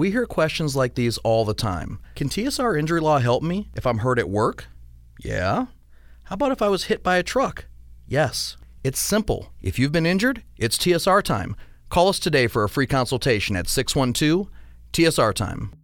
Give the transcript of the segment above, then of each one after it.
We hear questions like these all the time. Can TSR injury law help me if I'm hurt at work? Yeah. How about if I was hit by a truck? Yes. It's simple. If you've been injured, it's TSR time. Call us today for a free consultation at 612 TSR time.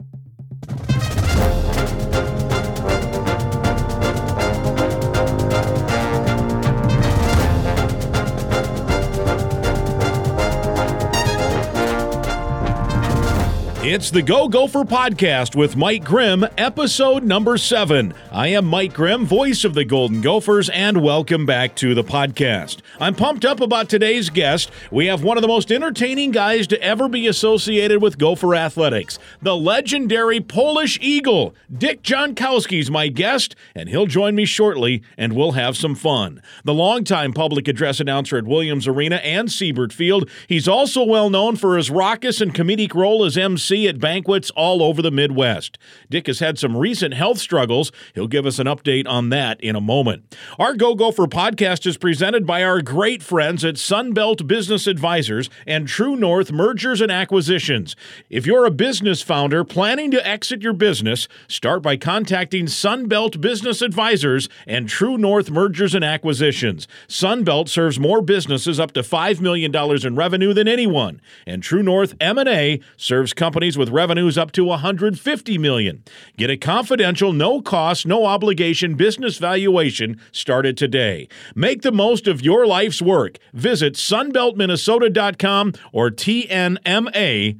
It's the Go Gopher podcast with Mike Grimm, episode number seven. I am Mike Grimm, voice of the Golden Gophers, and welcome back to the podcast. I'm pumped up about today's guest. We have one of the most entertaining guys to ever be associated with Gopher athletics, the legendary Polish Eagle. Dick Jonckowski's my guest, and he'll join me shortly, and we'll have some fun. The longtime public address announcer at Williams Arena and Siebert Field, he's also well known for his raucous and comedic role as MC at banquets all over the Midwest. Dick has had some recent health struggles. He'll give us an update on that in a moment. Our Go Gopher podcast is presented by our great friends at Sunbelt Business Advisors and True North Mergers and Acquisitions. If you're a business founder planning to exit your business, start by contacting Sunbelt Business Advisors and True North Mergers and Acquisitions. Sunbelt serves more businesses up to $5 million in revenue than anyone, and True North M&A serves companies companies with revenues up to 150 million. Get a confidential, no cost, no obligation business valuation started today. Make the most of your life's work. Visit sunbeltminnesota.com or tnma.com.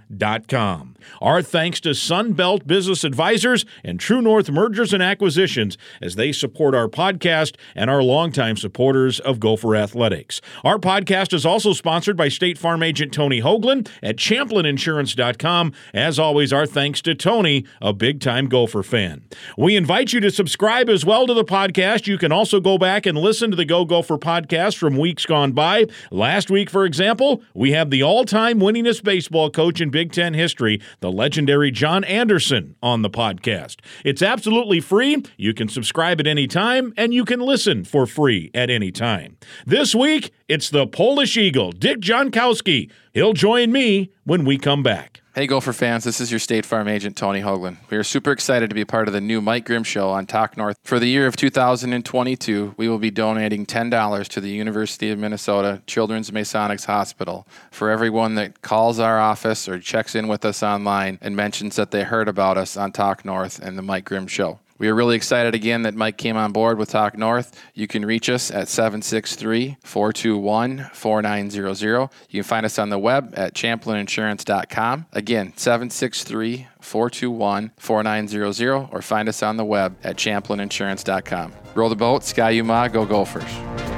Our thanks to Sunbelt Business Advisors and True North Mergers and Acquisitions as they support our podcast and our longtime supporters of Gopher Athletics. Our podcast is also sponsored by State Farm agent Tony Hoaglund at ChamplinInsurance.com. As always, our thanks to Tony, a big time Gopher fan. We invite you to subscribe as well to the podcast. You can also go back and listen to the Go Gopher podcast from weeks gone by. Last week, for example, we have the all time winningest baseball coach in Big Ten history, the legendary John Anderson, on the podcast. It's absolutely free. You can subscribe at any time, and you can listen for free at any time. This week, it's the Polish Eagle, Dick Jonckowski. He'll join me when we come back. Hey, Gopher fans, this is your State Farm agent, Tony Hoaglund. We are super excited to be part of the new Mike Grimm Show on Talk North. For the year of 2022, we will be donating $10 to the University of Minnesota Children's Masonics Hospital for everyone that calls our office or checks in with us online and mentions that they heard about us on Talk North and the Mike Grimm Show. We are really excited again that Mike came on board with Talk North. You can reach us at 763 421 4900. You can find us on the web at champlininsurance.com. Again, 763 421 4900 or find us on the web at champlininsurance.com. Roll the boat, Ski-U-Mah, go Gophers.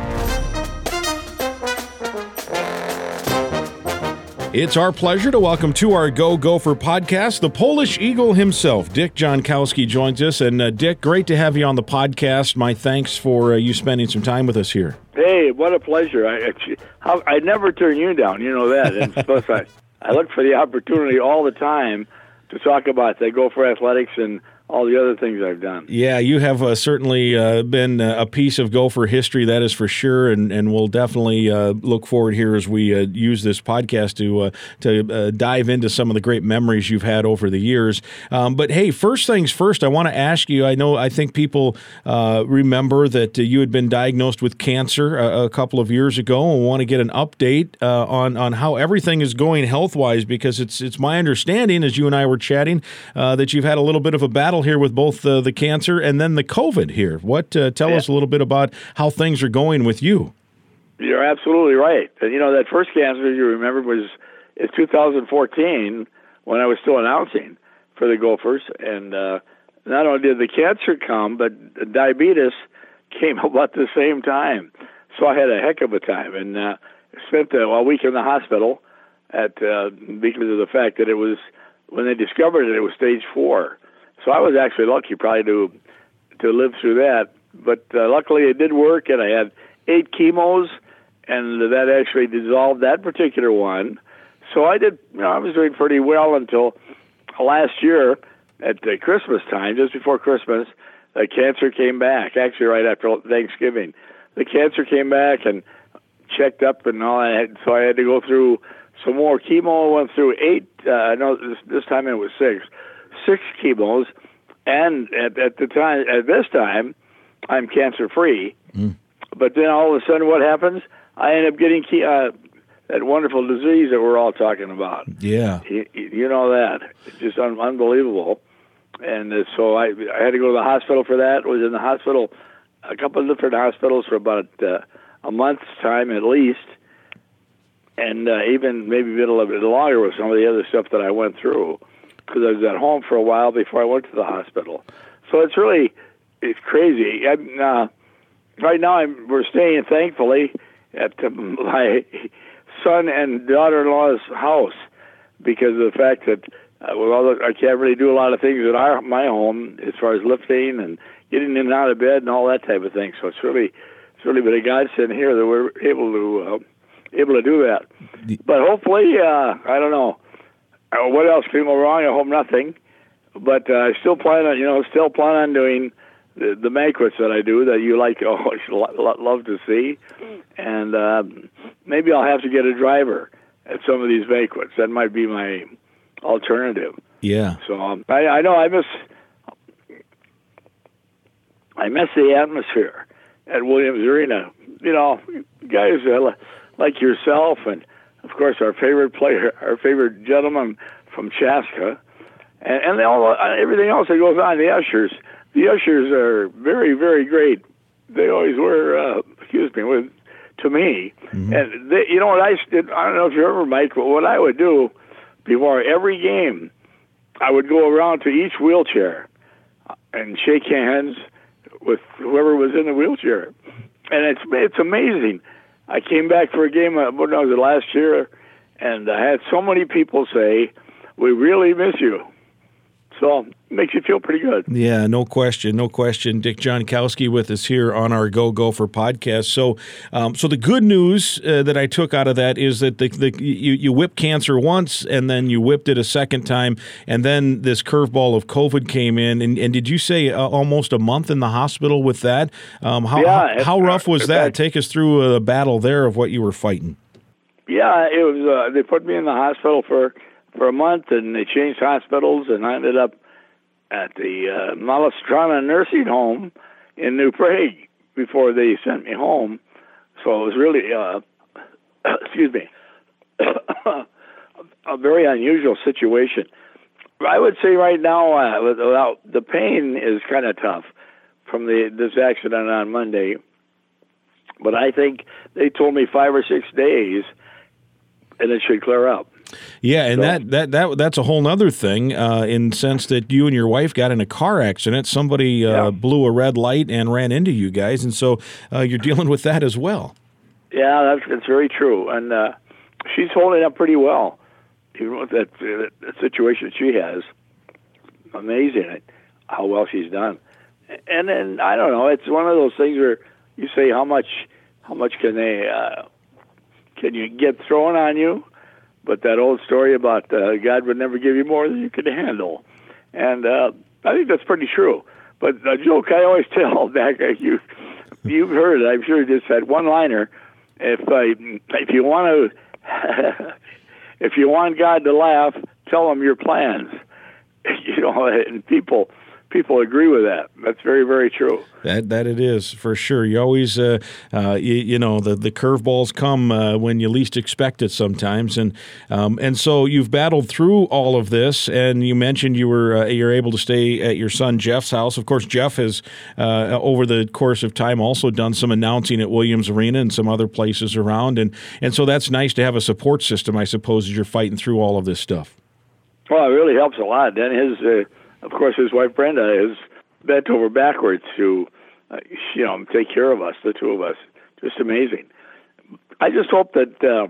It's our pleasure to welcome to our Go Gopher podcast the Polish Eagle himself. Dick Jonckowski joins us. And uh, Dick, great to have you on the podcast. My thanks for uh, you spending some time with us here. Hey, what a pleasure. I, I, I never turn you down. You know that. And plus, I, I look for the opportunity all the time to talk about the Gopher Athletics and all the other things I've done. Yeah, you have uh, certainly uh, been uh, a piece of Gopher history, that is for sure, and, and we'll definitely uh, look forward here as we uh, use this podcast to uh, to dive into some of the great memories you've had over the years. Um, but hey, first things first, I want to ask you. I know I think people remember that you had been diagnosed with cancer a, a, couple of years ago, and want to get an update on on how everything is going health wise, because it's it's my understanding, as you and I were chatting, that you've had a little bit of a battle battle here with both uh, the cancer and then the COVID here. What uh, tell yeah. us a little bit about how things are going with you? You're absolutely right. And you know that first cancer you remember was in 2014 when I was still announcing for the Gophers, and uh, not only did the cancer come, but diabetes came about the same time. So I had a heck of a time and uh, spent a, a week in the hospital at uh, because of the fact that it was when they discovered it, it was stage four. So I was actually lucky, probably to to live through that. But uh, luckily, it did work, and I had eight chemos, and that actually dissolved that particular one. So I did. You know, I was doing pretty well until last year at uh, Christmas time, just before Christmas. The cancer came back. Actually, right after Thanksgiving, the cancer came back and checked up and all that. So I had to go through some more chemo. Went through eight. Uh, no, this, this time it was six, six chemos, and at, at the time, at this time, I'm cancer free. Mm. But then all of a sudden, what happens? I end up getting uh, that wonderful disease that we're all talking about. Yeah, you, you know that it's just un- unbelievable. And uh, so I, I had to go to the hospital for that. Was in the hospital, a couple of different hospitals for about uh, a month's time at least, and uh, even maybe a little bit longer with some of the other stuff that I went through because I was at home for a while before I went to the hospital. So it's really it's crazy. I'm, uh, right now, I'm, we're staying thankfully at uh, my son and daughter-in-law's house because of the fact that uh, well, I can't really do a lot of things at our my home as far as lifting and getting in and out of bed and all that type of thing. So it's really it's really been a godsend here that we're able to uh, able to do that. But hopefully, uh, I don't know uh, what else can go wrong. I hope nothing. But uh, I still plan on you know still plan on doing the, the banquets that I do that you like always love to see, and uh, maybe I'll have to get a driver at some of these banquets. That might be my alternative. Yeah. So um, I, I know I miss I miss the atmosphere at Williams Arena. You know, guys uh, like yourself, and of course our favorite player, our favorite gentleman from Chaska, and, and all uh, everything else that goes on. The ushers, the ushers are very, very great. They always were. Uh, excuse me, with to me, mm-hmm. and they, you know what I did. I don't know if you remember, Mike, but what I would do before every game, I would go around to each wheelchair and shake hands with whoever was in the wheelchair, and it's it's amazing. I came back for a game. Uh, I was last year, and I had so many people say, "We really miss you." So makes you feel pretty good. Yeah, no question, no question. Dick Jonckowski with us here on our Go Gopher podcast. So, um, so the good news uh, that I took out of that is that the, the you you whipped cancer once, and then you whipped it a second time, and then this curveball of COVID came in. And, and did you say uh, almost a month in the hospital with that? Um, how yeah, how, how rough was that? Take us through a battle there of what you were fighting. Yeah, it was. Uh, they put me in the hospital for for a month, and they changed hospitals, and I ended up at the uh, Mala Strana Nursing Home in New Prague before they sent me home. So it was really, uh, excuse me, a very unusual situation. I would say right now, uh, without the pain is kind of tough from the this accident on Monday. But I think they told me five or six days, and it should clear up. Yeah, and so, that, that that that's a whole other thing uh, in sense that you and your wife got in a car accident. Somebody uh, yeah. blew a red light and ran into you guys, and so uh, you're dealing with that as well. Yeah, that's, that's very true, and uh, she's holding up pretty well, even with that, that, that situation she has. Amazing how well she's done, and then I don't know. It's one of those things where you say how much how much can they uh, can you get thrown on you but that old story about uh, God would never give you more than you could handle, and uh, I think that's pretty true. But a joke I always tell back, uh, you you've heard it, I'm sure, just that one liner. If I, if you want to, if you want God to laugh, tell him your plans. You know, and people people agree with that. That's very, very true. That that it is for sure. You always, uh, uh, you, you, know, the the curveballs come uh, when you least expect it sometimes, and um, and so you've battled through all of this. And you mentioned you were uh, you're able to stay at your son Jeff's house. Of course, Jeff has uh, over the course of time also done some announcing at Williams Arena and some other places around, and and so that's nice to have a support system, I suppose, as you're fighting through all of this stuff. Well, it really helps a lot. Then his uh, of course, his wife Brenda is bent over backwards to, uh, you know, take care of us, the two of us. Just amazing. I just hope that uh,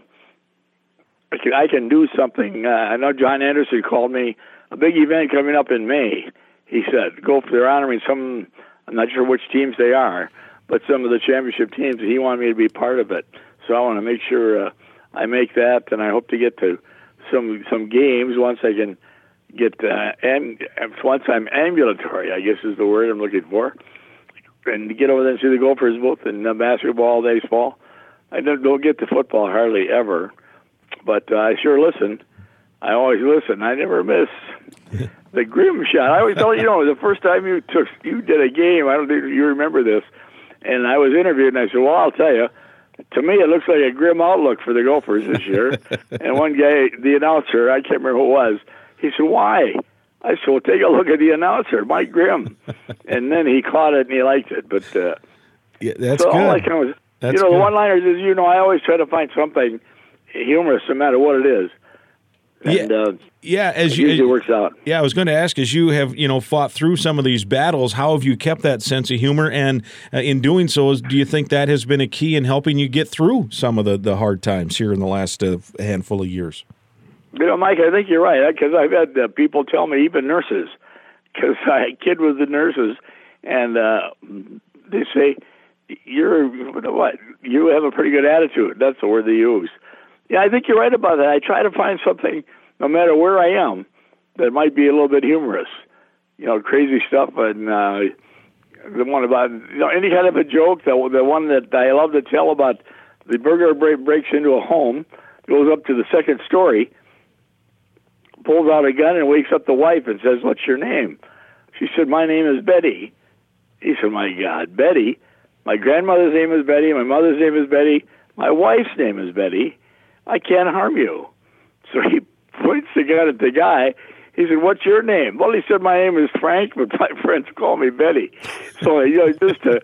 I, can, I can do something. Uh, I know John Anderson called me a big event coming up in May. He said, "Go for they're honoring some. I'm not sure which teams they are, but some of the championship teams. He wanted me to be part of it, so I want to make sure uh, I make that, and I hope to get to some some games once I can." Get uh, and once I'm ambulatory, I guess is the word I'm looking for, and get over there and see the Gophers both in uh, basketball, baseball. I don't, don't get to football hardly ever, but uh, I sure listen. I always listen. I never miss the grim shot. I always tell you, you know, the first time you took you did a game. I don't think you remember this. And I was interviewed, and I said, "Well, I'll tell you." To me, it looks like a grim outlook for the Gophers this year. and one guy, the announcer, I can't remember who it was, he said, "Why?" I said, "Well, take a look at the announcer, Mike Grimm." and then he caught it and he liked it. But uh, yeah, that's so good. all I can was, That's you know, good. the one-liners is, you know, I always try to find something humorous, no matter what it is. And Yeah. uh, yeah, it as usually you works out. Yeah, I was going to ask, as you have, you know, fought through some of these battles, how have you kept that sense of humor? And uh, in doing so, do you think that has been a key in helping you get through some of the, the hard times here in the last uh, handful of years? You know, Mike, I think you're right because I've had uh, people tell me, even nurses, because I kid with the nurses, and uh, they say, "You're what? You have a pretty good attitude." That's the word they use. Yeah, I think you're right about that. I try to find something, no matter where I am, that might be a little bit humorous. You know, crazy stuff, and uh, the one about you know any kind of a joke. The the one that I love to tell about the burglar break, breaks into a home, goes up to the second story pulls out a gun and wakes up the wife and says, "What's your name?" She said, "My name is Betty." He said, "My God, Betty! My grandmother's name is Betty. My mother's name is Betty. My wife's name is Betty. I can't harm you." So he points the gun at the guy. He said, "What's your name?" Well, he said, "My name is Frank, but my friends call me Betty." So you know, just a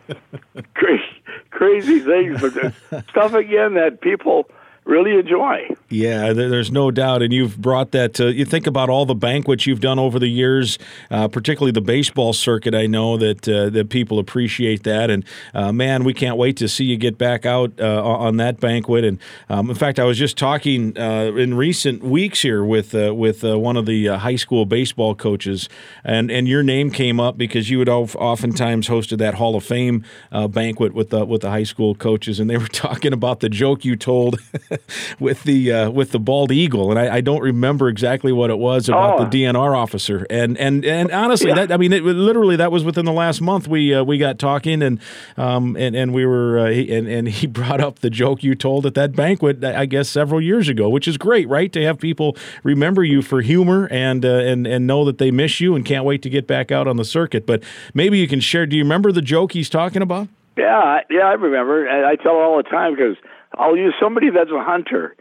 crazy, crazy things, but stuff again that people really enjoy. Yeah, there's no doubt, and you've brought that. To, you think about all the banquets you've done over the years, uh, particularly the baseball circuit. I know that uh, that people appreciate that, and uh, man, we can't wait to see you get back out uh, on that banquet. And um, in fact, I was just talking uh, in recent weeks here with uh, with one of the high school baseball coaches, and and your name came up because you had oftentimes hosted that Hall of Fame banquet with the with the high school coaches, and they were talking about the joke you told with the uh, with the bald eagle, and I, I don't remember exactly what it was about Oh. the DNR officer. And and and honestly, Yeah. that I mean, it, literally, that was within the last month. We uh, we got talking, and um and and we were uh, he, and and he brought up the joke you told at that banquet, I guess several years ago, which is great, right? To have people remember you for humor and uh, and and know that they miss you and can't wait to get back out on the circuit. But maybe you can share. Do you remember the joke he's talking about? Yeah, I- yeah, I remember, and I tell it all the time because I'll use somebody that's a hunter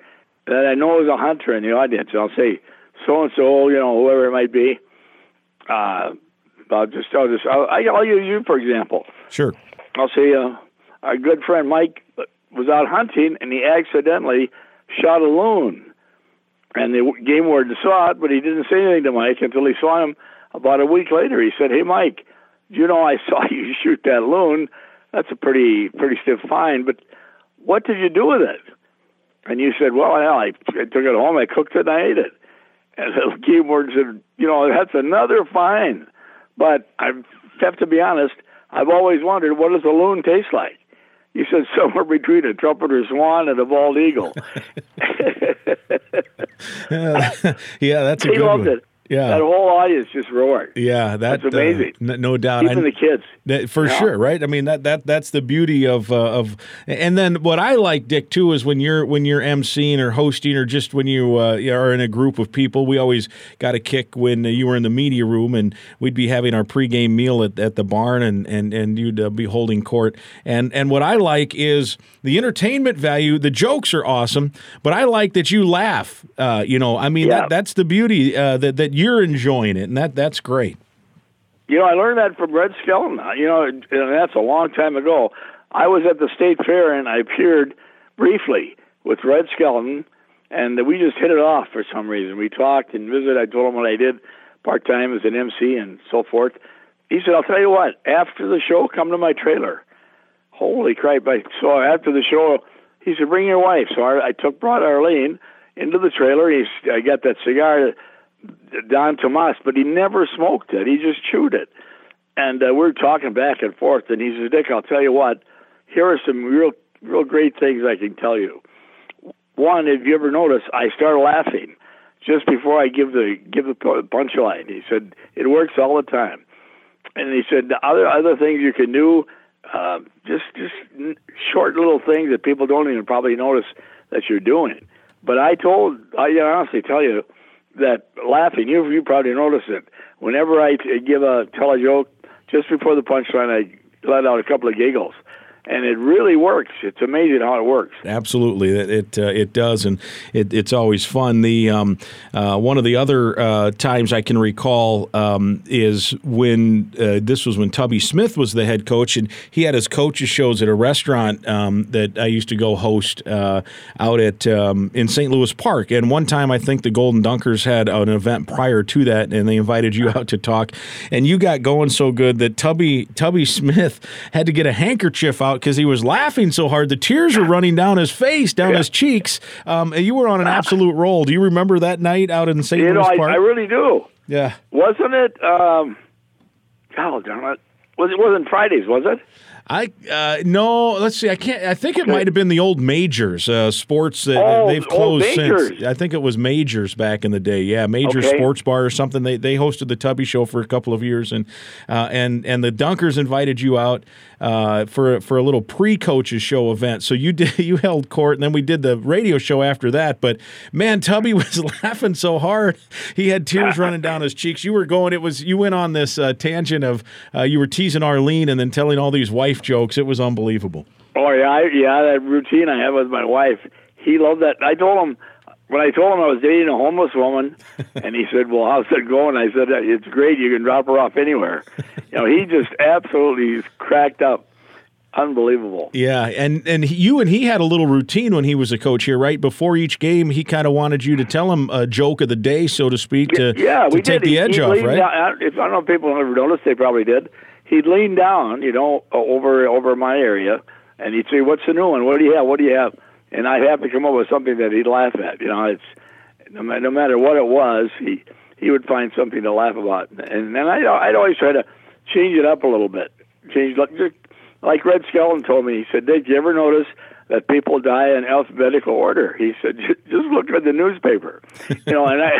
that I know is a hunter in the audience. I'll say so and so, you know, whoever it might be. Uh, I'll just, I'll just, I'll, I'll use you for example. Sure. I'll say uh, our good friend Mike was out hunting and he accidentally shot a loon, and the game warden saw it, but he didn't say anything to Mike until he saw him about a week later. He said, "Hey, Mike, you know I saw you shoot that loon. That's a pretty pretty stiff fine, but what did you do with it?" And you said, "Well, hell, I, I took it home, I cooked it, and I ate it." And the warden said, "You know, that's another fine." But I have to be honest. I've always wondered what does a loon taste like. You said somewhere between a trumpeter swan and a bald eagle. yeah, that's a he good loved one. it. Yeah. that whole audience just roared. Yeah, that, That's amazing. uh, n- no doubt. Even I- the kids. That, for Yeah. sure, right? I mean that that that's the beauty of uh, of, and then what I like, Dick, too, is when you're when you're emceeing or hosting or just when you uh, are in a group of people. We always got a kick when uh, you were in the media room and we'd be having our pregame meal at, at the barn and and and you'd uh, be holding court. And and what I like is the entertainment value. The jokes are awesome, but I like that you laugh. Uh, you know, I mean Yeah. that that's the beauty uh, that that you're enjoying it, and that that's great. You know, I learned that from Red Skelton. Uh, you know, and that's a long time ago. I was at the state fair and I appeared briefly with Red Skelton, and we just hit it off for some reason. We talked and visited. I told him what I did part time as an MC and so forth. He said, "I'll tell you what. After the show, come to my trailer." Holy crap! I, so after the show, he said, "Bring your wife." So I, I took brought Arlene into the trailer. He, I got that cigar, Don Tomas, but he never smoked it. He just chewed it. And uh, we're talking back and forth, and he says, "Dick, I'll tell you what. Here are some real, real great things I can tell you. One, if you ever notice, I start laughing just before I give the give the pu- punchline. He said it works all the time, and he said the other other things you can do, uh, just just short little things that people don't even probably notice that you're doing. But I told, I honestly tell you that laughing, you you probably notice it. Whenever I give a tell a joke, just before the punchline, I let out a couple of giggles and it really works. It's amazing how it works. Absolutely, it it, uh, it does, and it, it's always fun. The um, uh, one of the other uh, times I can recall um, is when uh, this was when Tubby Smith was the head coach, and he had his coaches shows at a restaurant um, that I used to go host uh, out at um, in St. Louis Park. And one time, I think the Golden Dunkers had an event prior to that, and they invited you out to talk, and you got going so good that Tubby Tubby Smith had to get a handkerchief out because he was laughing so hard. The tears were running down his face, down his cheeks. Um, you were on an absolute roll. Do you remember that night out in St. You Louis know, I, Park? I really do. yeah. Wasn't it? Um, oh, darn it! Was it wasn't Fridays? Was it? I uh, no. Let's see. I can't. I think it might have been the old majors uh, sports. Uh, Oh, they've closed since. I think it was majors back in the day. Yeah, major Okay. sports bar or something. They they hosted the Tubby Show for a couple of years, and uh, and and the Dunkers invited you out uh, for for a little pre coaches show event. So you did you held court, and then we did the radio show after that. But man, Tubby was laughing so hard, he had tears running down his cheeks. You were going. It was you went on this uh, tangent of uh, you were teasing Arlene and then telling all these wife jokes. It was unbelievable. Oh yeah, I, yeah. That routine I have with my wife. He loved that. I told him when I told him I was dating a homeless woman, and he said, "Well, how's it going?" I said, "It's great. You can drop her off anywhere." You know, he just absolutely cracked up. Unbelievable. Yeah, and and you and he had a little routine when he was a coach here, right? Before each game, he kind of wanted you to tell him a joke of the day, so to speak, to, yeah, to we take did. the He- edge he off, right? If I don't know if people ever noticed, they probably did. He'd lean down, you know, over over my area, and he'd say, "What's the new one? What do you have? What do you have?" And I'd have to come up with something that he'd laugh at. You know, it's no, no matter what it was, he he would find something to laugh about, and then I'd, I'd always try to change it up a little bit. Change like like Red Skelton told me. He said, "Did you ever notice?" That people die in alphabetical order. He said, "Ju- "Just look at the newspaper, you know." And I,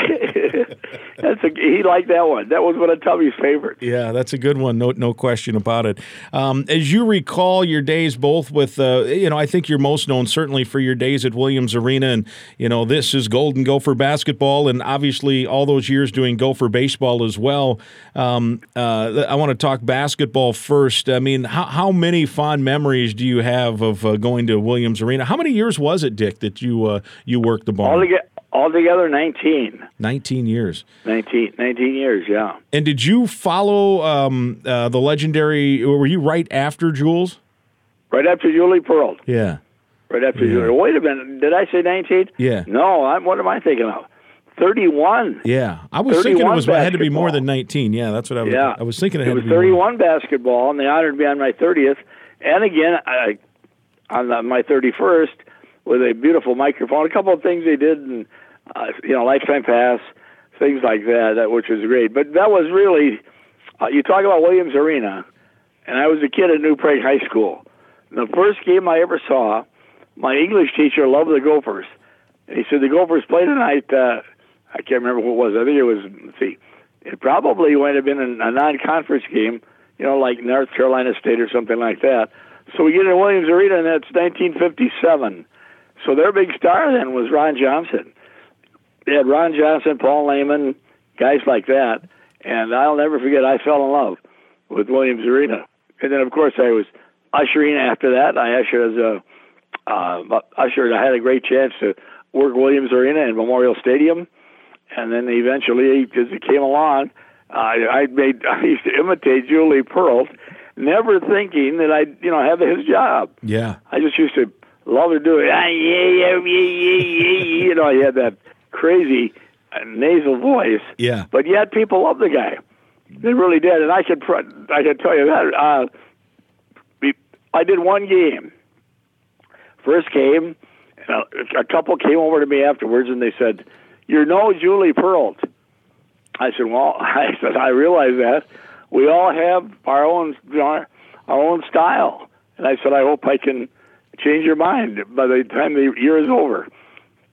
that's a, he liked that one. That was one of Tubby's favorites. Yeah, that's a good one. No, no question about it. Um, as you recall your days, both with, uh, you know, I think you're most known certainly for your days at Williams Arena, and you know, this is Golden Gopher basketball, and obviously all those years doing Gopher baseball as well. Um, uh, I want to talk basketball first. I mean, how, how many fond memories do you have of uh, going to Williams Arena? How many years was it, Dick, that you uh, you worked the ball? Altogether, altogether 19. Nineteen years. 19, 19 years, yeah. And did you follow um, uh, the legendary? Were you right after Jules? Right after Julie Perlt. Yeah. Right after Julie. Wait a minute. Did I say 19? Yeah. No, I'm, what am I thinking of? 31. Yeah, I was thinking it 31 was it had to be more than nineteen. Yeah, that's what I was. Yeah. I was thinking it It had was to be more. 31 basketball, and they honored me on my 30th. And again, I, on the, my 31st, with a beautiful microphone. A couple of things they did, and uh, you know, lifetime pass, things like that, that which was great. But that was really, uh, you talk about Williams Arena, and I was a kid at New Prague High School. And the first game I ever saw, my English teacher loved the Gophers, and he said the Gophers play tonight. Uh, I can't remember what it was. I think it was. Let's see. It probably might have been a, a non-conference game, you know, like North Carolina State or something like that. So we get in Williams Arena, and that's 1957. So their big star then was Ron Johnson. They had Ron Johnson, Paul Lehman, guys like that. And I'll never forget, I fell in love with Williams Arena. And then, of course, I was ushering after that. I ushered as a uh, ushered. I had a great chance to work Williams Arena and Memorial Stadium. And then eventually, as it came along, I, I made I used to imitate Julie Perlt, never thinking that I'd you know have his job. Yeah, I just used to love to do it. Ah, yeah, yeah, yeah, yeah, yeah. You know, he had that crazy uh, nasal voice, yeah. but yet people loved the guy. They really did, and I could pr- I could tell you that. Uh, we- I did one game. First game, uh, a couple came over to me afterwards, and they said, "You're no Julie Perlt." I said, "Well," I said, "I realize that. We all have our own our, our own style." And I said, "I hope I can change your mind by the time the year is over."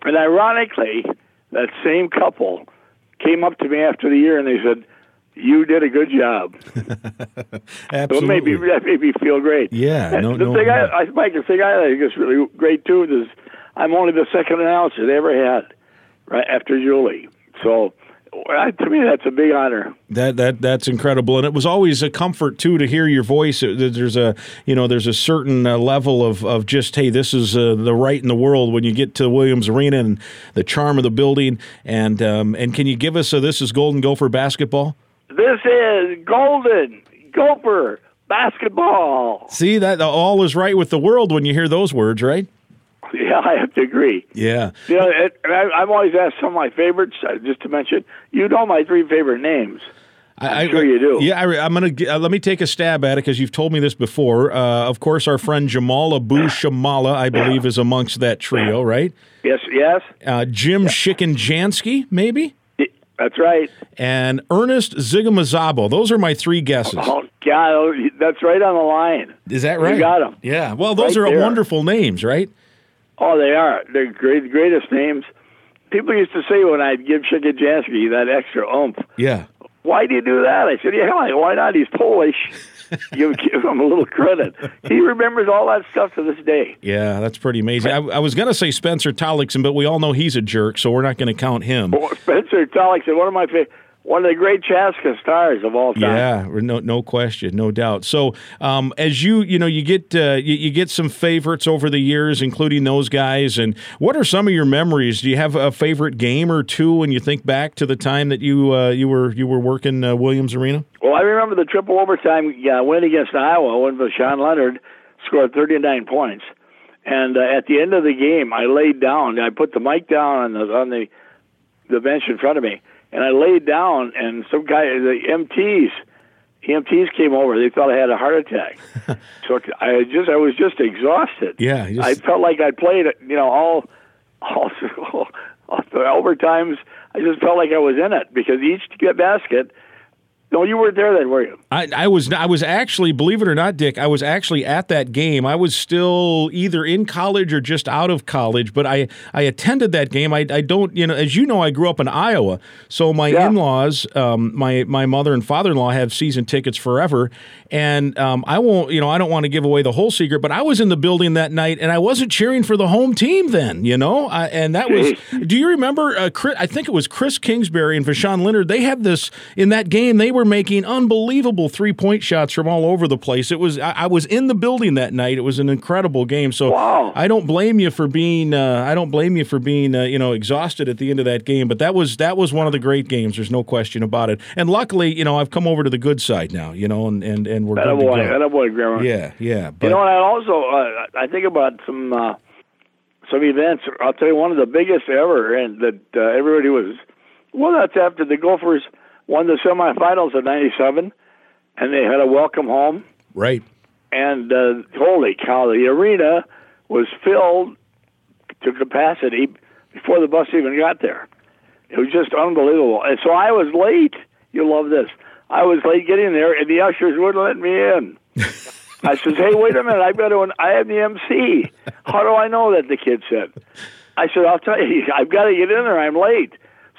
And ironically, that same couple came up to me after the year and they said, "You did a good job." So it Absolutely. made me that made me feel great. Yeah, And no- the no thing I. I, Mike, the thing I think is really great too is I'm only the second announcer they ever had, right after Julie. So to me, that's a big honor. That that that's incredible, and it was always a comfort too to hear your voice. There's a you know there's a certain uh, level of, of just hey, this is uh, the right in the world when you get to Williams Arena and the charm of the building. And um, and can you give us a this is Golden Gopher basketball? This is Golden Gopher basketball. See that all is right with the world when you hear those words, right? Yeah, I have to agree. Yeah. You know, it, I, I've always asked some of my favorites, uh, just to mention, you know my three favorite names. I'm I, sure you do. Yeah, I, am going to uh, let me take a stab at it because you've told me this before. Uh, of course, our friend Jamal Abu Shamala, I believe, is amongst that trio, right? Yes, yes. Uh, Jim yeah. Shikenjanski, maybe? That's right. And Ernest Nzigamasabo. Those are my three guesses. Oh, God. Oh, that's right on the line. Is that right? You got them. Yeah. Well, those right are there. wonderful names, right? Oh, they are. They're great, greatest names. People used to say when I'd give Shikenjanski that extra oomph. Yeah. Why do you do that? I said, yeah, why not? He's Polish. give, give him a little credit. He remembers all that stuff to this day. Yeah, that's pretty amazing. I, I was going to say Spencer Tollackson, but we all know he's a jerk, so we're not going to count him. Oh, Spencer Tollackson, one of my favorite one of the great Chaska stars of all time. Yeah, no, no question, no doubt. So, um, as you, you know, you get uh, you, you, get some favorites over the years, including those guys. And what are some of your memories? Do you have a favorite game or two when you think back to the time that you uh, you were you were working uh, Williams Arena? Well, I remember the triple overtime uh, win against Iowa when Voshon Lenard scored 39 points. And uh, at the end of the game, I laid down. I put the mic down on the on the the bench in front of me and I laid down, and some guy, the MTs, EMTs came over. They thought I had a heart attack. so I just, I was just exhausted. Yeah, just... I felt like I played, you know, all, all, all the overtimes. I just felt like I was in it because each basket no, you weren't there then, were you? I, I was. I was actually, believe it or not, Dick. I was actually at that game. I was still either in college or just out of college, but I I attended that game. I, I don't, you know, as you know, I grew up in Iowa, so my yeah. in-laws, um, my my mother and father-in-law have season tickets forever, and um, I won't, you know, I don't want to give away the whole secret, but I was in the building that night, and I wasn't cheering for the home team then, you know, I, and that was. do you remember? Uh, Chris, I think it was Chris Kingsbury and Voshon Lenard. They had this in that game. They were were making unbelievable three point shots from all over the place. It was I, I, was in the building that night. It was an incredible game. So wow. I don't blame you for being uh, I don't blame you for being uh, you know exhausted at the end of that game. But that was that was one of the great games. There's no question about it. And luckily, you know, I've come over to the good side now. You know, and and, and we're good boy, to go. boy, Grandma. Yeah, yeah. But, you know, I also uh, I think about some. Uh, some events. I'll tell you one of the biggest ever, and that uh, everybody was. Well, that's after the Gophers won the semifinals in '97, and they had a welcome home. Right. And uh, holy cow, the arena was filled to capacity before the bus even got there. It was just unbelievable. And so I was late. You love this. I was late getting there, and the ushers wouldn't let me in. I says, "Hey, wait a minute! Got to. I am the MC. How do I know that?" The kid said. I said, "I'll tell you. I've got to get in there. I'm late."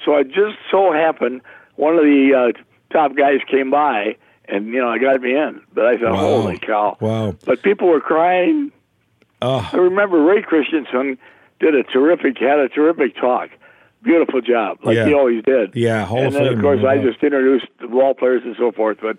So it just so happened one of the uh, top guys came by and you know I got me in. But I thought, wow. holy cow! Wow! But people were crying. Oh. I remember Ray Christensen did a terrific had a terrific talk. Beautiful job, like yeah. he always did. Yeah, Hall and of then Fame, of course I just introduced the ball players and so forth. But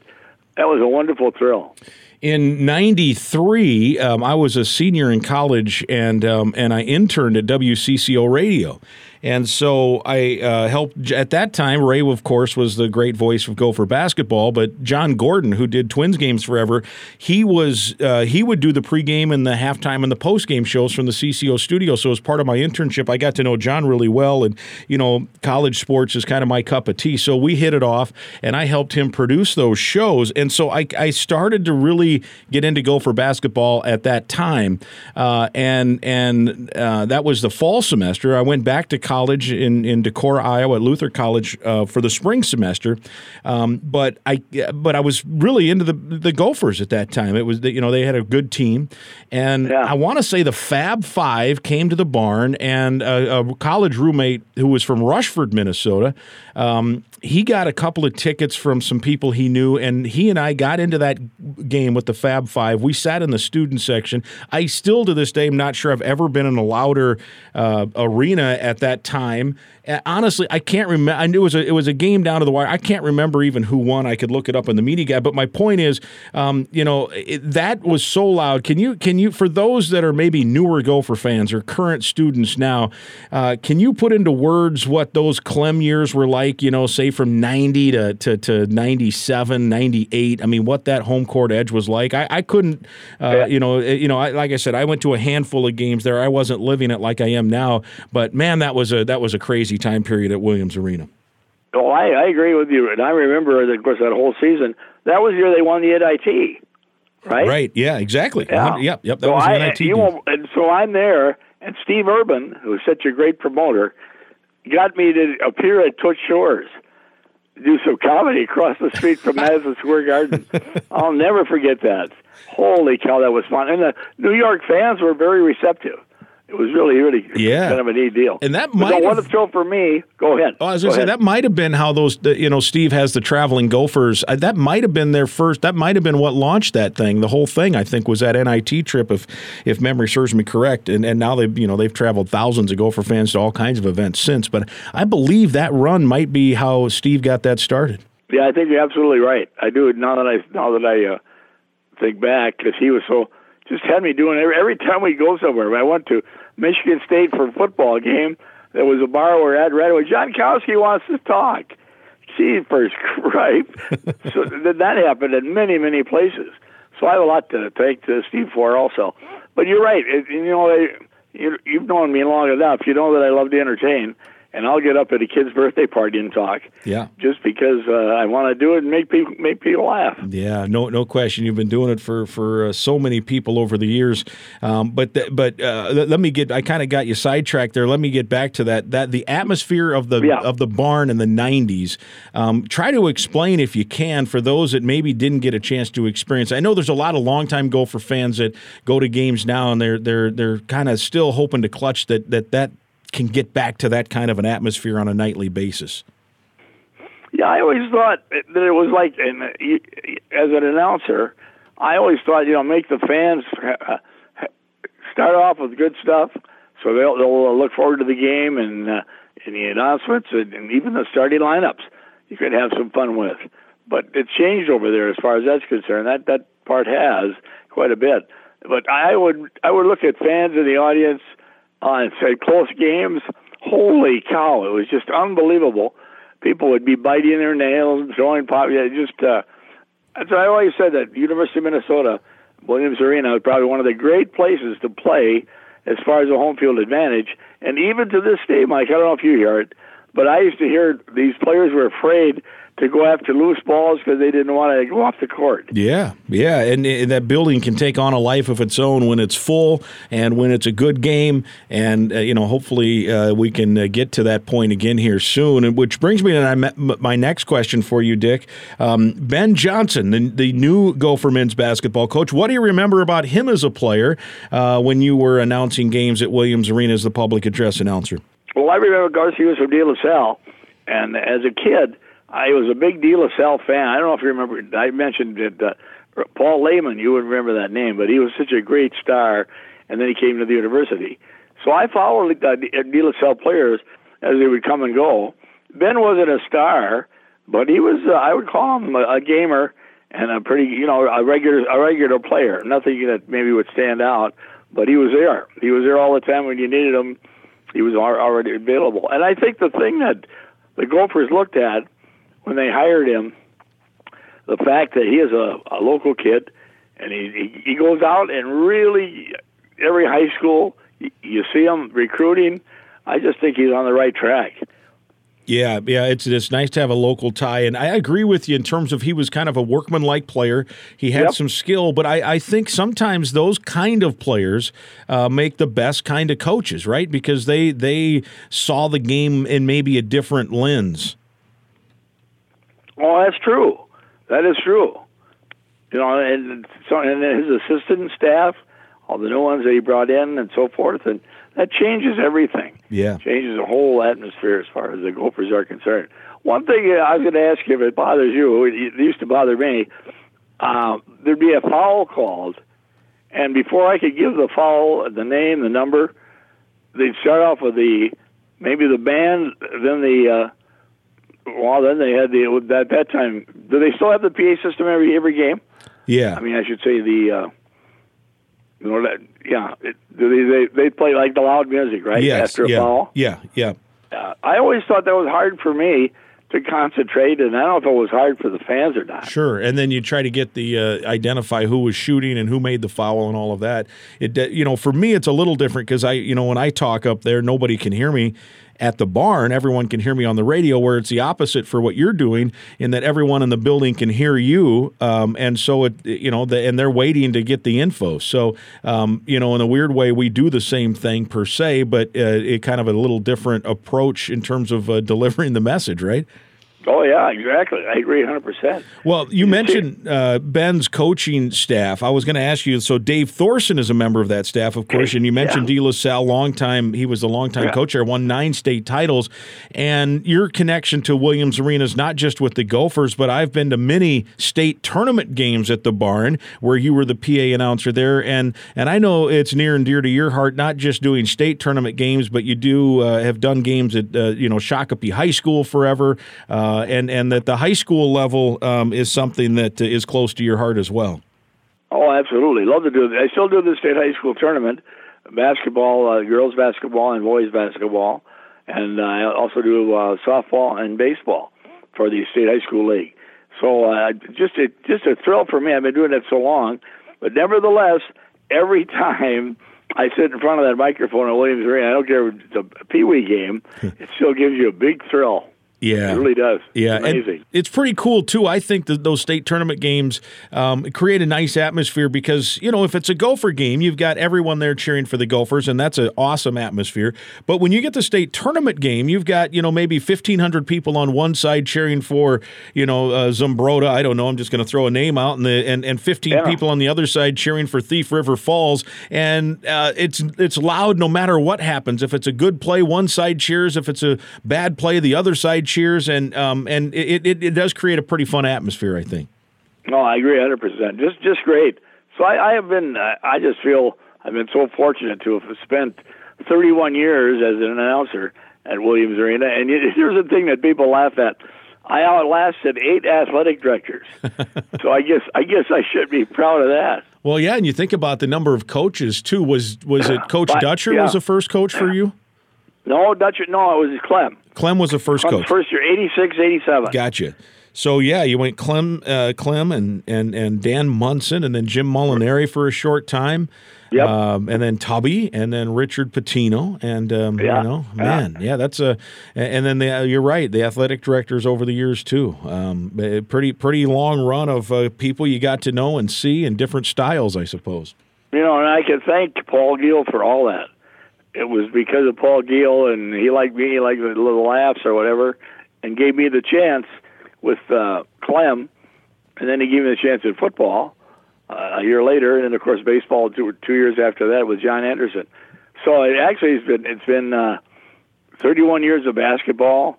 that was a wonderful thrill. In '93, um, I was a senior in college, and um, and I interned at WCCO Radio. And so I uh, helped at that time. Ray, of course, was the great voice of Gopher basketball, but John Gordon, who did Twins games forever, he was uh, he would do the pregame and the halftime and the postgame shows from the CCO studio. So as part of my internship, I got to know John really well, and you know, college sports is kind of my cup of tea. So we hit it off, and I helped him produce those shows. And so I, I started to really get into Gopher basketball at that time, uh, and and uh, that was the fall semester. I went back to college in, in Decorah, Iowa, at Luther College uh, for the spring semester. Um, but I but I was really into the the Gophers at that time. It was you know they had a good team, and yeah. I want to say the Fab Five came to the barn, and a, a college roommate who was from Rushford, Minnesota. Um, he got a couple of tickets from some people he knew, and he and I got into that game with the Fab Five. We sat in the student section. I still, to this day, am not sure I've ever been in a louder uh, arena at that time. honestly, I can't remember. I knew it was a it was a game down to the wire. I can't remember even who won. I could look it up in the media guide. But my point is, um, you know, it, that was so loud. Can you can you for those that are maybe newer Gopher fans or current students now, uh, can you put into words what those Clem years were like? Like, you know, say from 90 to, to, to 97, 98. I mean, what that home court edge was like. I, I couldn't, uh, you know, you know, I, like I said, I went to a handful of games there. I wasn't living it like I am now, but man, that was a, that was a crazy time period at Williams Arena. Oh, I, I agree with you. And I remember, of course, that whole season, that was the year they won the NIT, right? Right. Yeah, exactly. Yeah. Yep. Yep. That so was the I, NIT. You know, and so I'm there, and Steve Urban, who's such a great promoter, got me to appear at Toots Shor's do some comedy across the street from Madison Square Garden. I'll never forget that. Holy cow, that was fun. And the New York fans were very receptive it was really, really yeah. kind of a neat deal. And that might have, throw for me. Go ahead. Oh, I was going to say that might have been how those, you know, Steve has the traveling Gophers. Uh, that might have been their first. That might have been what launched that thing. The whole thing, I think, was that NIT trip, if if memory serves me correct. And and now they've, you know, they've traveled thousands of Gopher fans to all kinds of events since. But I believe that run might be how Steve got that started. Yeah, I think you're absolutely right. I do. Now that I now that I uh, think back, because he was so just had me doing every, every time we go somewhere. I went to Michigan State for a football game. There was a bar where Ed Redwood, Jonckowski wants to talk. Jeepers Christ. so that happened in many, many places. So I have a lot to thank to Steve for also. But you're right. It, you know, you, you've known me long enough. You know that I love to entertain and I'll get up at a kid's birthday party and talk. Yeah. Just because uh, I want to do it and make people make people laugh. Yeah, no, no question. You've been doing it for for uh, so many people over the years. Um, but th- but uh, let me get. I kind of got you sidetracked there. Let me get back to that. That the atmosphere of the yeah. of the barn in the '90s. Um, try to explain if you can for those that maybe didn't get a chance to experience. I know there's a lot of longtime Gopher fans that go to games now and they're they're they're kind of still hoping to clutch that that that can get back to that kind of an atmosphere on a nightly basis? Yeah, I always thought that it was like, and as an announcer, I always thought, you know, make the fans uh, start off with good stuff, so they'll they'll look forward to the game and uh, and the announcements and, and even the starting lineups. You could have some fun with, but it's changed over there as far as that's concerned. That that part has quite a bit. But I would I would look at fans in the audience on say close games. Holy cow! It was just unbelievable. People would be biting their nails, throwing pop. Yeah, just uh, I always said that University of Minnesota, Williams Arena, was probably one of the great places to play as far as a home field advantage. And even to this day, Mike, I don't know if you hear it, but I used to hear these players were afraid to go after loose balls because they didn't want to go off the court. Yeah, yeah, and, and, that building can take on a life of its own when it's full and when it's a good game. And uh, you know, hopefully, uh, we can uh, get to that point again here soon. And which brings me to my next question for you, Dick. Um, ben Johnson, the, the new Gopher men's basketball coach. What do you remember about him as a player uh, when you were announcing games at Williams Arena as the public address announcer? Well, I remember Garcia was from De La Salle, and as a kid I was a big De La Salle fan. I don't know if you remember. I mentioned that uh, Paul Lehman. You wouldn't remember that name, but he was such a great star, and then he came to the university. So I followed uh, De La Salle players as they would come and go. Ben wasn't a star, but he was. Uh, I would call him a, a gamer and a pretty, you know, a regular a regular player. Nothing that maybe would stand out, but he was there. He was there all the time when you needed him. He was already available. And I think the thing that the Gophers looked at when they hired him, the fact that he is a, a local kid and he, he goes out and really every high school you see him recruiting. I just think he's on the right track. Yeah, yeah, it's it's nice to have a local tie, and I agree with you in terms of he was kind of a workmanlike player. He had yep. some skill, but I, I think sometimes those kind of players uh, make the best kind of coaches, right? Because they they saw the game in maybe a different lens. Oh, that's true. That is true. You know, and so and his assistant staff, all the new ones that he brought in, and so forth, and that changes everything. Yeah, changes the whole atmosphere as far as the Gophers are concerned. one thing uh, I was going to ask you if it bothers you, it used to bother me. Um, there'd be a foul called, and before I could give the foul the name, the number, they'd start off with the maybe the band, then the. Uh, well, then they had the at that time. Do they still have the PA system every every game? Yeah. I mean, I should say the. Uh, you know, that, yeah, it, they, they they play like the loud music, right? Yes. After a yeah. foul. Yeah. Yeah. Uh, I always thought that was hard for me to concentrate, and I don't know if it was hard for the fans or not. Sure, and then you try to get the uh, identify who was shooting and who made the foul and all of that. It you know for me it's a little different because I you know when I talk up there nobody can hear me. At the barn, everyone can hear me on the radio. Where it's the opposite for what you're doing, in that everyone in the building can hear you, um, and so it you know the, and they're waiting to get the info. So um, you know in a weird way we do the same thing per se, but uh, it kind of a little different approach in terms of uh, delivering the message, right? Oh yeah, exactly. I agree 100. percent Well, you mentioned uh, Ben's coaching staff. I was going to ask you. So Dave Thorson is a member of that staff, of course, and you mentioned Yeah. De La Salle, long time. He was a long time Yeah. coach there, won nine state titles, and your connection to Williams Arena is not just with the Gophers, but I've been to many state tournament games at the barn where you were the PA announcer there, and and I know it's near and dear to your heart, not just doing state tournament games, but you do uh, have done games at uh, you know Shakopee High School forever, uh, and and that the high school level um, is something that uh, is close to your heart as well. Oh, absolutely. Love to do it. I still do the state high school tournament, basketball, uh, girls basketball, and boys basketball, and uh, I also do uh, softball and baseball for the state high school league. So uh, just a just a thrill for me. I've been doing it so long, but nevertheless, every time I sit in front of that microphone at Williams Arena, I don't care if it's a pee wee game, it still gives you a big thrill. Yeah, It really does. Yeah, It's and it's pretty cool too. I think that those state tournament games um, create a nice atmosphere because you know if it's a Gopher game, you've got everyone there cheering for the Gophers, and that's an awesome atmosphere. But when you get the state tournament game, you've got you know maybe fifteen hundred people on one side cheering for you know uh, Zumbrota. I don't know. I'm just going to throw a name out, and the and and fifteen Yeah. people on the other side cheering for Thief River Falls, and uh, it's it's loud no matter what happens. If it's a good play, one side cheers. If it's a bad play, the other side cheers, and um, and it, it, it does create a pretty fun atmosphere. I think. No, I agree 100. percent Just just great. So I, I have been. I I just feel I've been so fortunate to have spent 31 years as an announcer at Williams Arena. And here's the thing that people laugh at. I outlasted eight athletic directors. so I guess I guess I should be proud of that. Well, yeah, and you think about the number of coaches too. Was was it Coach But- Dutcher yeah. was the first coach for you? No, Dutch. No, it was Clem. Clem was the first Clem's coach. first year, 86, 87. Gotcha. So yeah, you went Clem, uh, Clem, and and and Dan Monson, and then Jim Molinari for a short time. Yep. Um, and then Tubby, and then Richard Pitino, and um, Yeah. you know, man, yeah, that's a. And then the, you're right, the athletic directors over the years too. Um, pretty pretty long run of uh, people you got to know and see in different styles, I suppose. You know, and I can thank Paul Giel for all that. It was because of Paul Giel, and he liked me, he liked the little laughs or whatever, and gave me the chance with uh, Clem, and then he gave me the chance in football uh, a year later, and then of course baseball two, two years after that with John Anderson. So it actually it's been it's been uh, 31 years of basketball,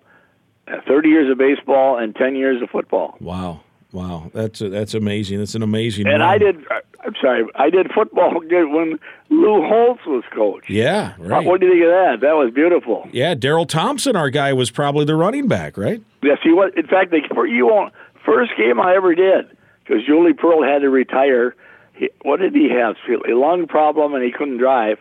uh, 30 years of baseball, and 10 years of football. Wow, wow, that's a, that's amazing. That's an amazing. And run. I did. I'm sorry, I did football when Lou Holtz was coach. Yeah, right. What do you think of that? That was beautiful. Yeah, Darrell Thompson, our guy, was probably the running back, right? Yes, he was. In fact, the you won't. First game I ever did because Julie Perlt had to retire. He, what did he have? A lung problem and he couldn't drive.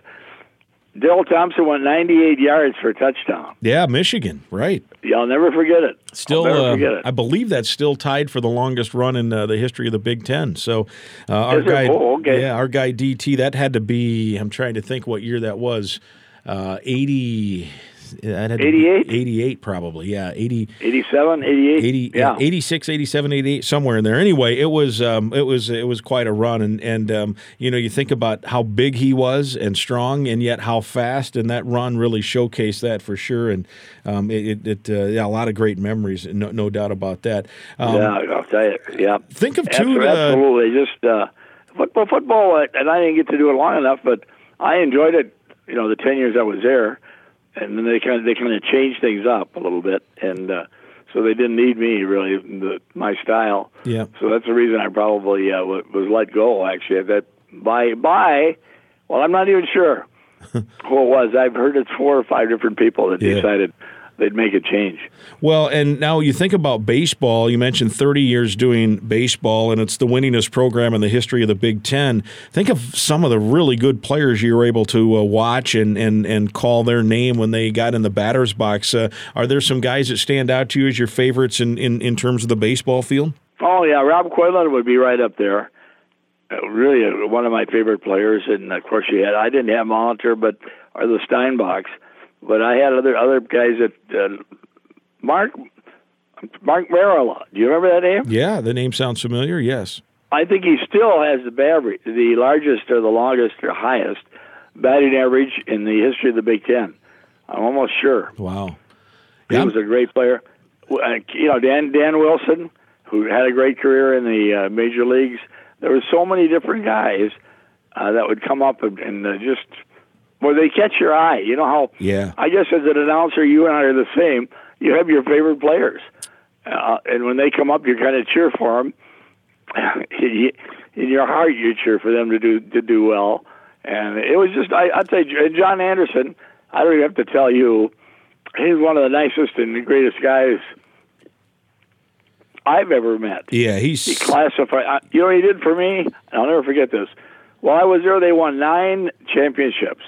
Darrell Thompson went 98 yards for a touchdown. Yeah, Michigan, right. Yeah, I'll never forget it. Still, I'll never uh, forget it. I believe that's still tied for the longest run in uh, the history of the Big Ten. So, uh, our Is guy, Oh, okay. yeah, our guy DT, that had to be. I'm trying to think what year that was. Uh, 80. That had to be 88? 88 probably. Yeah, 80. 87, 88. 80 yeah. 86 87 88 somewhere in there anyway it was um, it was it was quite a run and and um, you know you think about how big he was and strong and yet how fast and that run really showcased that for sure and um, it, it, uh, yeah a lot of great memories no, no doubt about that um, yeah, I'll tell you. Yeah. think of two Absolutely, uh. Just uh, football, football, uh, and I didn't get to do it long enough, but I enjoyed it. You know, the ten years I was there, and then they kind of they kind of changed things up a little bit, and uh, so they didn't need me really, the, my style. Yeah. So that's the reason I probably uh, was let go. Actually, that by by, well, I'm not even sure who it was. I've heard it's four or five different people that Yeah. decided they'd make a change. Well, and now you think about baseball. You mentioned 30 years doing baseball, and it's the winningest program in the history of the Big Ten. Think of some of the really good players you were able to uh, watch and, and, and call their name when they got in the batter's box. Uh, are there some guys that stand out to you as your favorites in, in, in terms of the baseball field? Oh yeah, Rob Quinlan would be right up there. Uh, really, uh, one of my favorite players, and of course you had. I didn't have Molitor, but or the Steinbachs, but I had other other guys that uh, Mark Mark Merila. Do you remember that name? Yeah, the name sounds familiar. Yes. I think he still has the average, the largest or the longest or highest batting average in the history of the Big Ten. I'm almost sure. Wow. Yeah. He was a great player. Uh, You know, Dan Dan Wilson, who had a great career in the uh, major leagues. There were so many different guys uh, that would come up and, and uh, just well, they catch your eye. You know how? Yeah. I guess as an announcer, you and I are the same. You have your favorite players, uh, and when they come up, you kind of cheer for them. in your heart, you cheer for them to do to do well. And it was just, I, I'd say, John Anderson. I don't even have to tell you, he's one of the nicest and the greatest guys I've ever met. Yeah, He he's classified. You know what he did for me? I'll never forget this. While I was there, they won nine championships,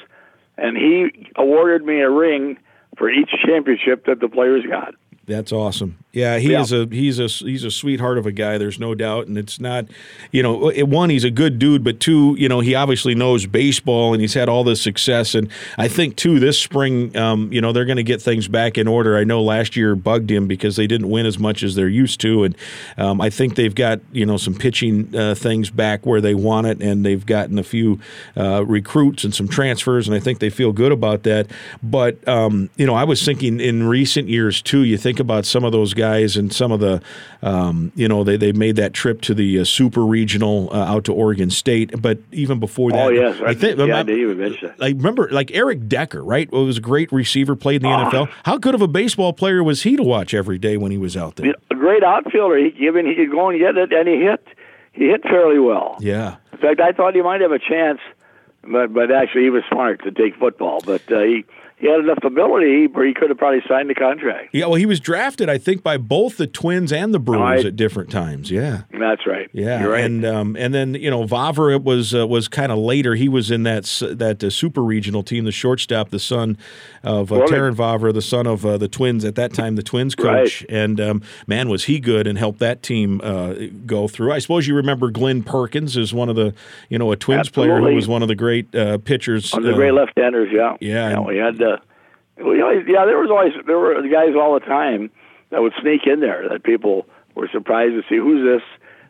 and he awarded me a ring for each championship that the players got. That's awesome. Yeah, he Yeah. is a he's a he's a sweetheart of a guy. There's no doubt, and it's not, you know, one he's a good dude, but two, you know, he obviously knows baseball and he's had all this success. And I think too, this spring, um, you know, they're going to get things back in order. I know last year bugged him because they didn't win as much as they're used to, and um, I think they've got you know some pitching uh, things back where they want it, and they've gotten a few uh, recruits and some transfers, and I think they feel good about that. But um, you know, I was thinking in recent years too. You think about some of those guys and some of the, um, you know, they, they made that trip to the uh, super regional uh, out to Oregon State. But even before that, Oh yes, I think yeah, I, Dave mentioned that. I remember like Eric Decker, right? Who was a great receiver, played in the Ah. NFL. How good of a baseball player was he to watch every day when he was out there? A great outfielder. He given he could go and get it, and he hit. He hit fairly well. Yeah. In fact, I thought he might have a chance, but but actually he was smart to take football. But uh, he he had enough ability where he could have probably signed the contract. Yeah, well, he was drafted, I think, by both the Twins and the Brewers at different times. Yeah. That's right. Yeah, You're right. and um, and then you know Vavra was uh, was kind of later. He was in that that uh, super regional team, the shortstop, the son of uh, Terrin Vavra, the son of uh, the Twins at that time, the Twins coach. And um, man, was he good and helped that team uh, go through. I suppose you remember Glenn Perkins is one of the you know a Twins player who was one of the great uh, pitchers. One of the uh, great left-handers, yeah. yeah, Yeah, and- we had. Uh, we yeah, there was always there were guys all the time that would sneak in there that people were surprised to see who's this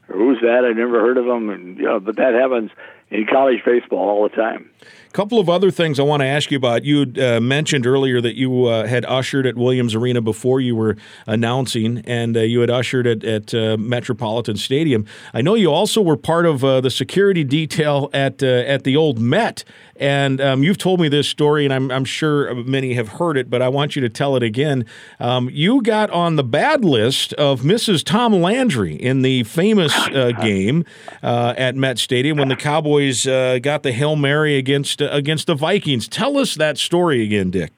or who's that. I never heard of them, and you know, but that happens in college baseball all the time. A couple of other things I want to ask you about. You uh, mentioned earlier that you uh, had ushered at Williams Arena before you were announcing, and uh, you had ushered at, at uh, Metropolitan Stadium. I know you also were part of uh, the security detail at uh, at the old Met, and um, you've told me this story, and I'm, I'm sure many have heard it, but I want you to tell it again. Um, you got on the bad list of Mrs. Tom Landry in the famous uh, game uh, at Met Stadium when the Cowboys uh, got the hail mary against uh, against the Vikings. Tell us that story again, Dick.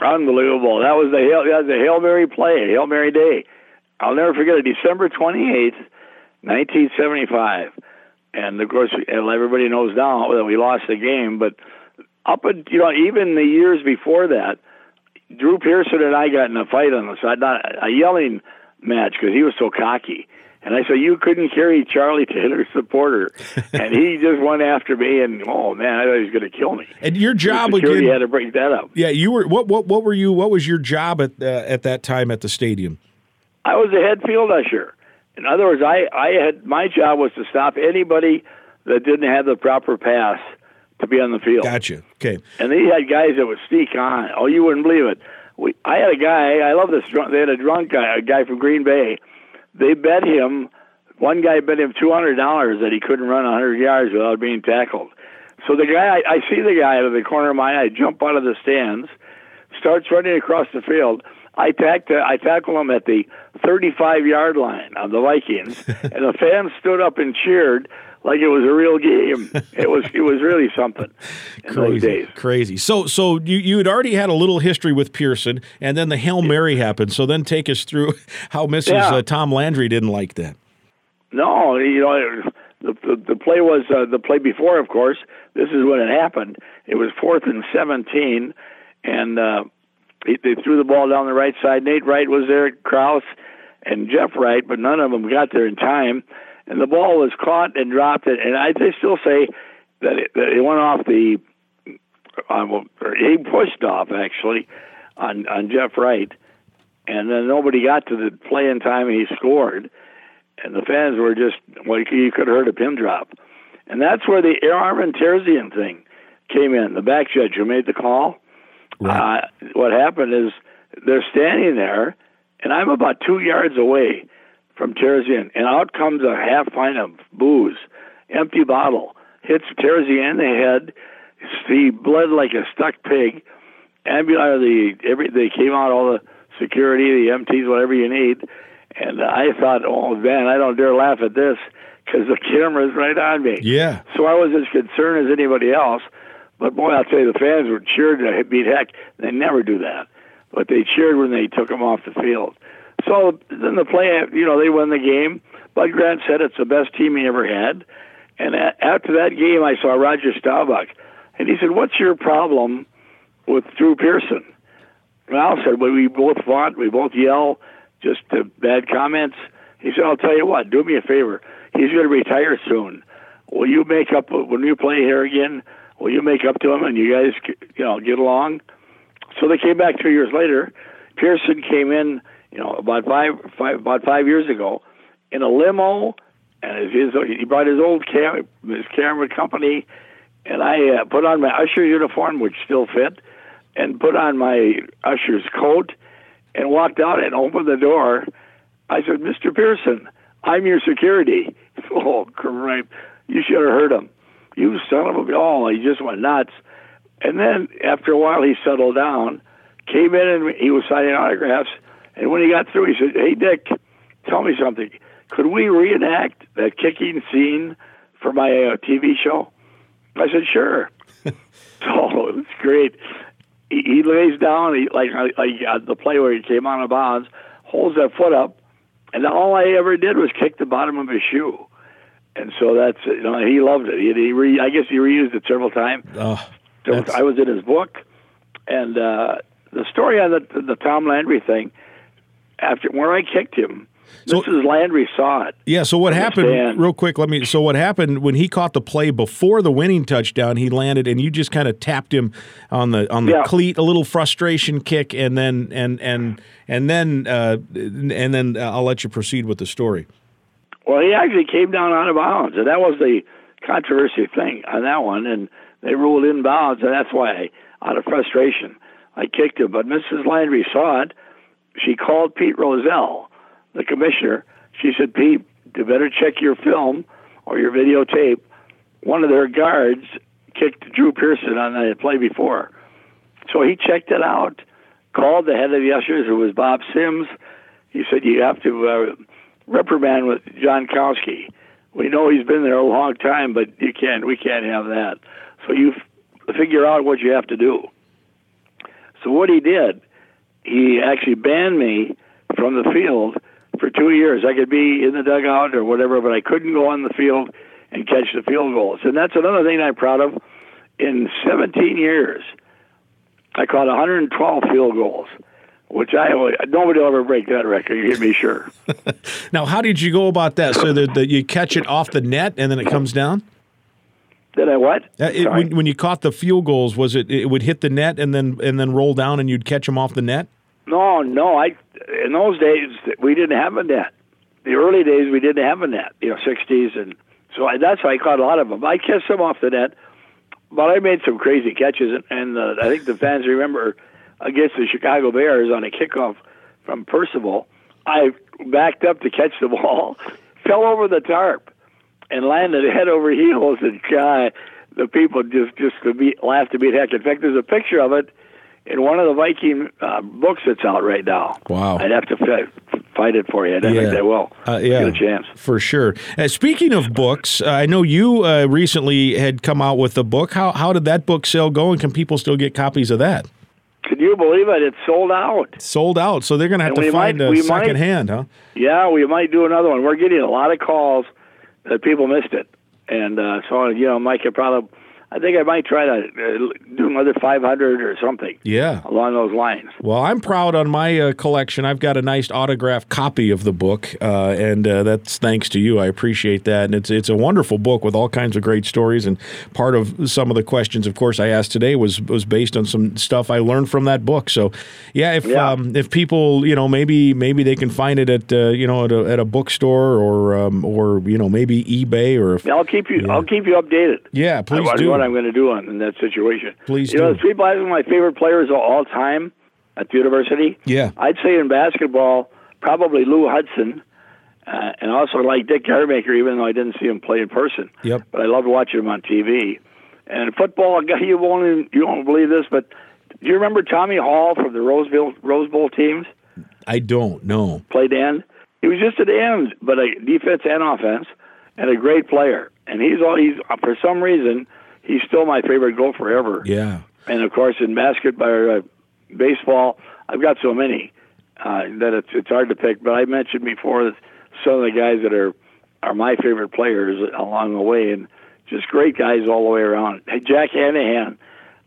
Unbelievable. That was the hail, that was the hail mary play, hail mary day. I'll never forget it. December twenty eighth, nineteen seventy five, and of course, everybody knows now that we lost the game. But up, and you know, even the years before that, Drew Pearson and I got in a fight on the side, not a yelling match because he was so cocky. And I said, "You couldn't carry Charlie Taylor's supporter," and he just went after me. And oh man, I thought he was going to kill me. And your job Security again. had to break that up. Yeah, you were. What what what were you? What was your job at uh, at that time at the stadium? I was the head field usher. In other words, I, I had my job was to stop anybody that didn't have the proper pass to be on the field. Gotcha. Okay. And they had guys that would sneak on. Oh, you wouldn't believe it. We, I had a guy. I love this. Drunk, they had a drunk guy, a guy from Green Bay. They bet him. One guy bet him two hundred dollars that he couldn't run a hundred yards without being tackled. So the guy, I, I see the guy out of the corner of my eye jump out of the stands, starts running across the field. I tackled I tackled him at the 35 yard line of the Vikings, and the fans stood up and cheered like it was a real game. It was it was really something in those days. Crazy. So so you you had already had a little history with Pearson, and then the Hail Mary happened. So then take us through how Mrs. Yeah. Uh, Tom Landry didn't like that. No, you know, the the, the play was uh, the play before. Of course, this is when it happened. It was fourth and seventeen, and uh, they threw the ball down the right side. Nate Wright was there, Krause, and Jeff Wright, but none of them got there in time. And the ball was caught and dropped. And I they still say that it, that it went off the. Uh, or he pushed off actually on on Jeff Wright, and then nobody got to the play in time, and he scored and the fans were just well, you could have heard a pin drop, and that's where the Armin Terzian thing came in. The back judge who made the call. Right. Uh, what happened is they're standing there, and I'm about two yards away from Terzian, and out comes a half pint of booze, empty bottle, hits Terzian in the head. He bled like a stuck pig. Ambulance, the every they came out all the security, the MTs, whatever you need. And I thought, oh man, I don't dare laugh at this because the camera's right on me. Yeah. So I was as concerned as anybody else. But boy, I'll tell you, the fans were cheered to beat heck. They never do that, but they cheered when they took him off the field. So then the play, you know, they won the game. Bud Grant said it's the best team he ever had. And a- after that game, I saw Roger Staubach, and he said, "What's your problem with Drew Pearson?" And I said, "Well, we both fought, we both yell, just uh, bad comments." He said, "I'll tell you what, do me a favor. He's going to retire soon. Will you make up when you play here again? Will you make up to him and you guys, you know, get along?" So they came back two years later. Pearson came in, you know, about five, five about five years ago, in a limo, and his, he brought his old cam, his camera company, and I uh, put on my usher uniform, which still fit, and put on my usher's coat, and walked out and opened the door. I said, "Mr. Pearson, I'm your security." Oh, great! You should have heard him. You son of a oh! He just went nuts. And then after a while, he settled down, came in, and he was signing autographs. And when he got through, he said, "Hey, Dick, tell me something. Could we reenact that kicking scene for my uh, TV show?" I said, "Sure." so it's great. He, he lays down, he like like uh, the play where he came on a bounds, holds that foot up, and all I ever did was kick the bottom of his shoe. And so that's you know he loved it. He, he re, I guess he reused it several times. Oh, So I was in his book, and uh, the story on the the Tom Landry thing. After where I kicked him, So- Mrs. Landry saw it. yeah. So what happened? Understand. Real quick, let me. So what happened when he caught the play before the winning touchdown? He landed, and you just kind of tapped him on the on the Yeah. cleat, a little frustration kick, and then and and and then uh, and then uh, I'll let you proceed with the story. Well, he actually came down out of bounds, and that was the controversy thing on that one. And they ruled in bounds, and that's why, I, out of frustration, I kicked him. But Mrs. Landry saw it. She called Pete Rozelle, the commissioner. She said, "Pete, you better check your film or your videotape. One of their guards kicked Drew Pearson on the play before." So he checked it out, called the head of the ushers, who was Bob Sims. He said, "You have to uh, reprimand with Jonckowski. We know he's been there a long time, but you can't. We can't have that. So you f- figure out what you have to do." So what he did, he actually banned me from the field for two years. I could be in the dugout or whatever, but I couldn't go on the field and catch the field goals. And that's another thing I'm proud of. In 17 years, I caught 112 field goals, which I nobody will ever break that record. You can be sure. Now, how did you go about that? So that, that you catch it off the net and then it comes down? Did I what? Uh, it, when, when you caught the field goals, was it it would hit the net and then and then roll down and you'd catch them off the net? No, no. I in those days we didn't have a net. The early days we didn't have a net. You know, sixties, and so I, that's how I caught a lot of them. I catch them off the net, but I made some crazy catches, and, and uh, I think the fans remember against the Chicago Bears on a kickoff from Percival. I backed up to catch the ball, fell over the tarp, and landed head over heels. And guy, the people just just to be laughed to beat heck. In fact, there's a picture of it in one of the Viking uh, books that's out right now. Wow. I'd have to fi- fight it for you. I don't Yeah. think I will. Uh, yeah, Get a chance. for sure. Uh, speaking of books, uh, I know you uh, recently had come out with a book. How how did that book sale go, and can people still get copies of that? Can you believe it? It's sold out. Sold out, so they're going to have And to find might- a second might- hand, huh? Yeah, we might do another one. We're getting a lot of calls that people missed it, and uh, so you know, Mike could probably. I think I might try to uh, do another 500 or something Yeah. along those lines. Well, I'm proud on my uh, collection. I've got a nice autographed copy of the book, uh, and uh, that's thanks to you. I appreciate that, and it's it's a wonderful book with all kinds of great stories. And part of some of the questions, of course, I asked today was was based on some stuff I learned from that book. So, yeah, if Yeah. Um, if people, you know, maybe maybe they can find it at uh, you know at a, at a bookstore or um, or you know maybe eBay or if, I'll keep you. I'll keep you updated. yeah, please do. What I'm going to do on in that situation. Please you know, do. the people ask me my favorite players of all time at the university. Yeah. I'd say in basketball, probably Lou Hudson, uh, and also like Dick Garmaker, even though I didn't see him play in person. Yep. But I loved watching him on TV. And football, you won't you won't believe this, but do you remember Tommy Hall from the Roseville Rose Bowl teams? I don't know. played end. He was just an end, but a defense and offense, and a great player. And he's all he's for some reason he's still my favorite gopher ever. Yeah. And of course, in basketball, or, uh, baseball, I've got so many uh, that it's it's hard to pick. But I mentioned before that some of the guys that are are my favorite players along the way, and just great guys all the way around. Hey, Jack Hannahan,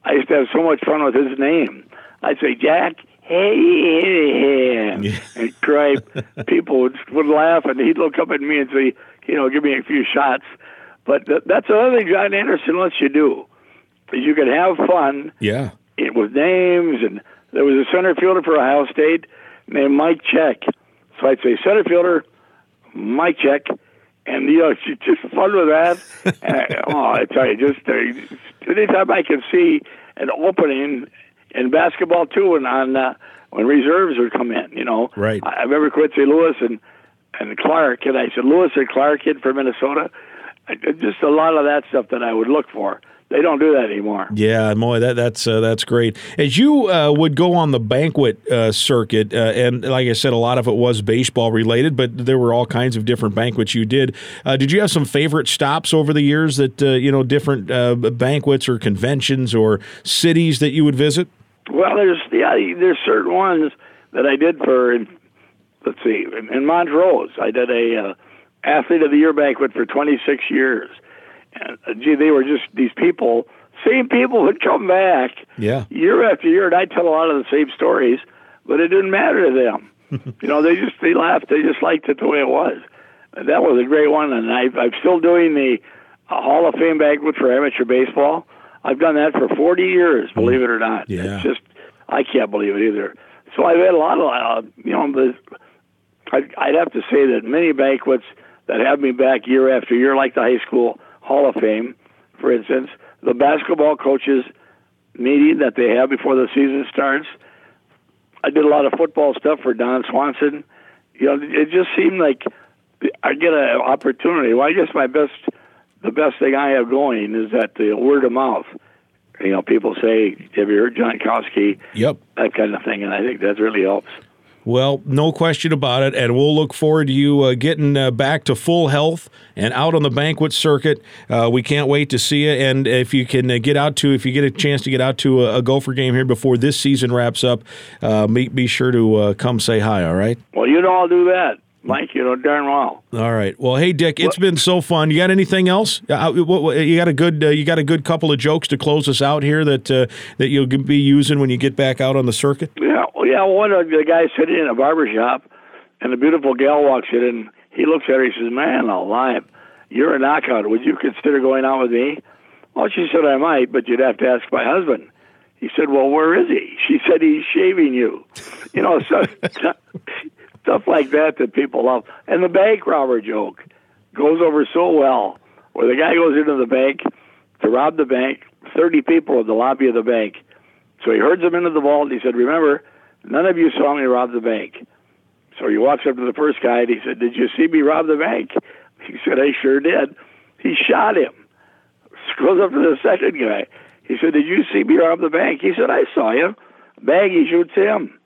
I used to have so much fun with his name. I'd say Jack Hannahan, and cry. People would would laugh, and he'd look up at me and say, you know, give me a few shots. But th- that's another thing John Anderson lets you do. Is you can have fun Yeah. it was names, and there was a center fielder for Ohio State named Mike Check. So I'd say center fielder, Mike Check, and you know, just fun with that. and I, oh, I tell you, just uh, anytime I can see an opening in basketball too, and on uh, when reserves would come in, you know, Right. I, I remember Quincy Lewis and and Clark, and I said Lewis and Clark kid from Minnesota. Just a lot of that stuff that I would look for. They don't do that anymore. Yeah, boy, that that's uh, that's great. As you uh, would go on the banquet uh, circuit, uh, and like I said, a lot of it was baseball related, but there were all kinds of different banquets you did. Uh, did you have some favorite stops over the years that uh, you know different uh, banquets or conventions or cities that you would visit? Well, there's yeah, there's certain ones that I did for. Let's see, in, in Montrose, I did a uh, athlete of the year banquet for 26 years. And uh, gee, they were just these people, same people would come back Yeah, year after year, and I tell a lot of the same stories, but it didn't matter to them. you know, they just they laughed. They just liked it the way it was. And that was a great one, and I, I'm still doing the uh, Hall of Fame banquet for amateur baseball. I've done that for 40 years, believe it or not. Yeah. It's just I can't believe it either. So I've had a lot of, uh, you know, the, I'd, I'd have to say that many banquets that have me back year after year, like the high school Hall of Fame, for instance, the basketball coaches meeting that they have before the season starts. I did a lot of football stuff for Don Swanson. You know, it just seemed like I get an opportunity. Well, I guess my best, the best thing I have going is that the word of mouth. You know, people say, "Have you heard Jonckowski?" yep. That kind of thing, and I think that really helps. Well, no question about it, and we'll look forward to you uh, getting uh, back to full health and out on the banquet circuit. Uh, we can't wait to see you. And if you can uh, get out to, if you get a chance to get out to a, a Gopher game here before this season wraps up, uh, be, be sure to uh, come say hi. All right. Well, you know I'll do that, Mike. You know darn well. All right. Well, hey Dick, it's been so fun. You got anything else? Uh, what, you got a good, uh, you got a good couple of jokes to close us out here that uh, that you'll be using when you get back out on the circuit. Yeah, well, yeah. One of the guys sitting in a barber shop, and a beautiful gal walks in, and he looks at her. He says, "Man, alive, you're a knockout. Would you consider going out with me?" Well, she said, "I might, but you'd have to ask my husband." He said, "Well, where is he?" She said, "He's shaving you." You know, so, stuff like that that people love. And the bank robber joke goes over so well, where the guy goes into the bank to rob the bank. Thirty people in the lobby of the bank. So he herds them into the vault. And he said, "Remember, none of you saw me rob the bank." So he walks up to the first guy and he said, "Did you see me rob the bank?" He said, "I sure did." He shot him. Goes up to the second guy. He said, "Did you see me rob the bank?" He said, "I saw you." bag, he shoots him.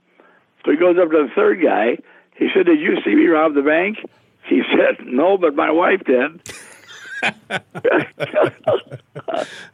So he goes up to the third guy. He said, "Did you see me rob the bank?" He said, "No, but my wife did."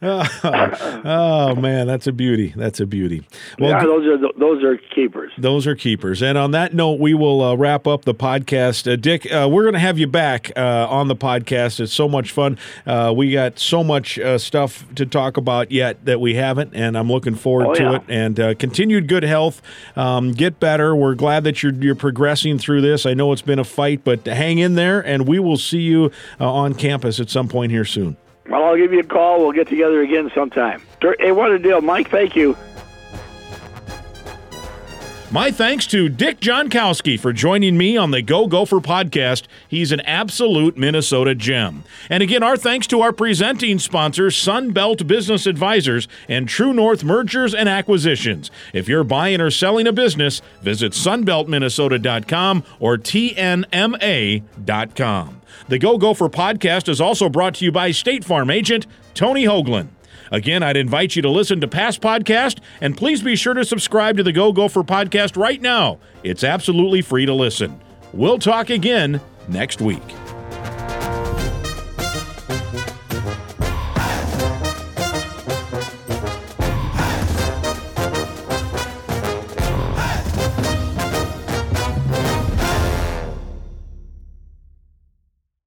oh man, that's a beauty. That's a beauty. Well, yeah, those are those are keepers. Those are keepers. And on that note, we will uh, wrap up the podcast. Uh, Dick, uh, we're going to have you back uh, on the podcast. It's so much fun. Uh, we got so much uh, stuff to talk about yet that we haven't, and I'm looking forward oh, to yeah. it. And continued good health. Um, get better. We're glad that you're you're progressing through this. I know it's been a fight, but hang in there, and we will see you on campus at some point here soon. Well, I'll give you a call. We'll get together again sometime. Hey, what a deal, Mike. Thank you. My thanks to Dick Jonckowski for joining me on the Go Gopher podcast. He's an absolute Minnesota gem. And again, our thanks to our presenting sponsors, Sunbelt Business Advisors and True North Mergers and Acquisitions. If you're buying or selling a business, visit sunbeltminnesota.com or tnma.com. The Go Gopher podcast is also brought to you by State Farm agent Tony Hoaglund. Again, I'd invite you to listen to past podcasts, and please be sure to subscribe to the Go Gopher podcast right now. It's absolutely free to listen. We'll talk again next week.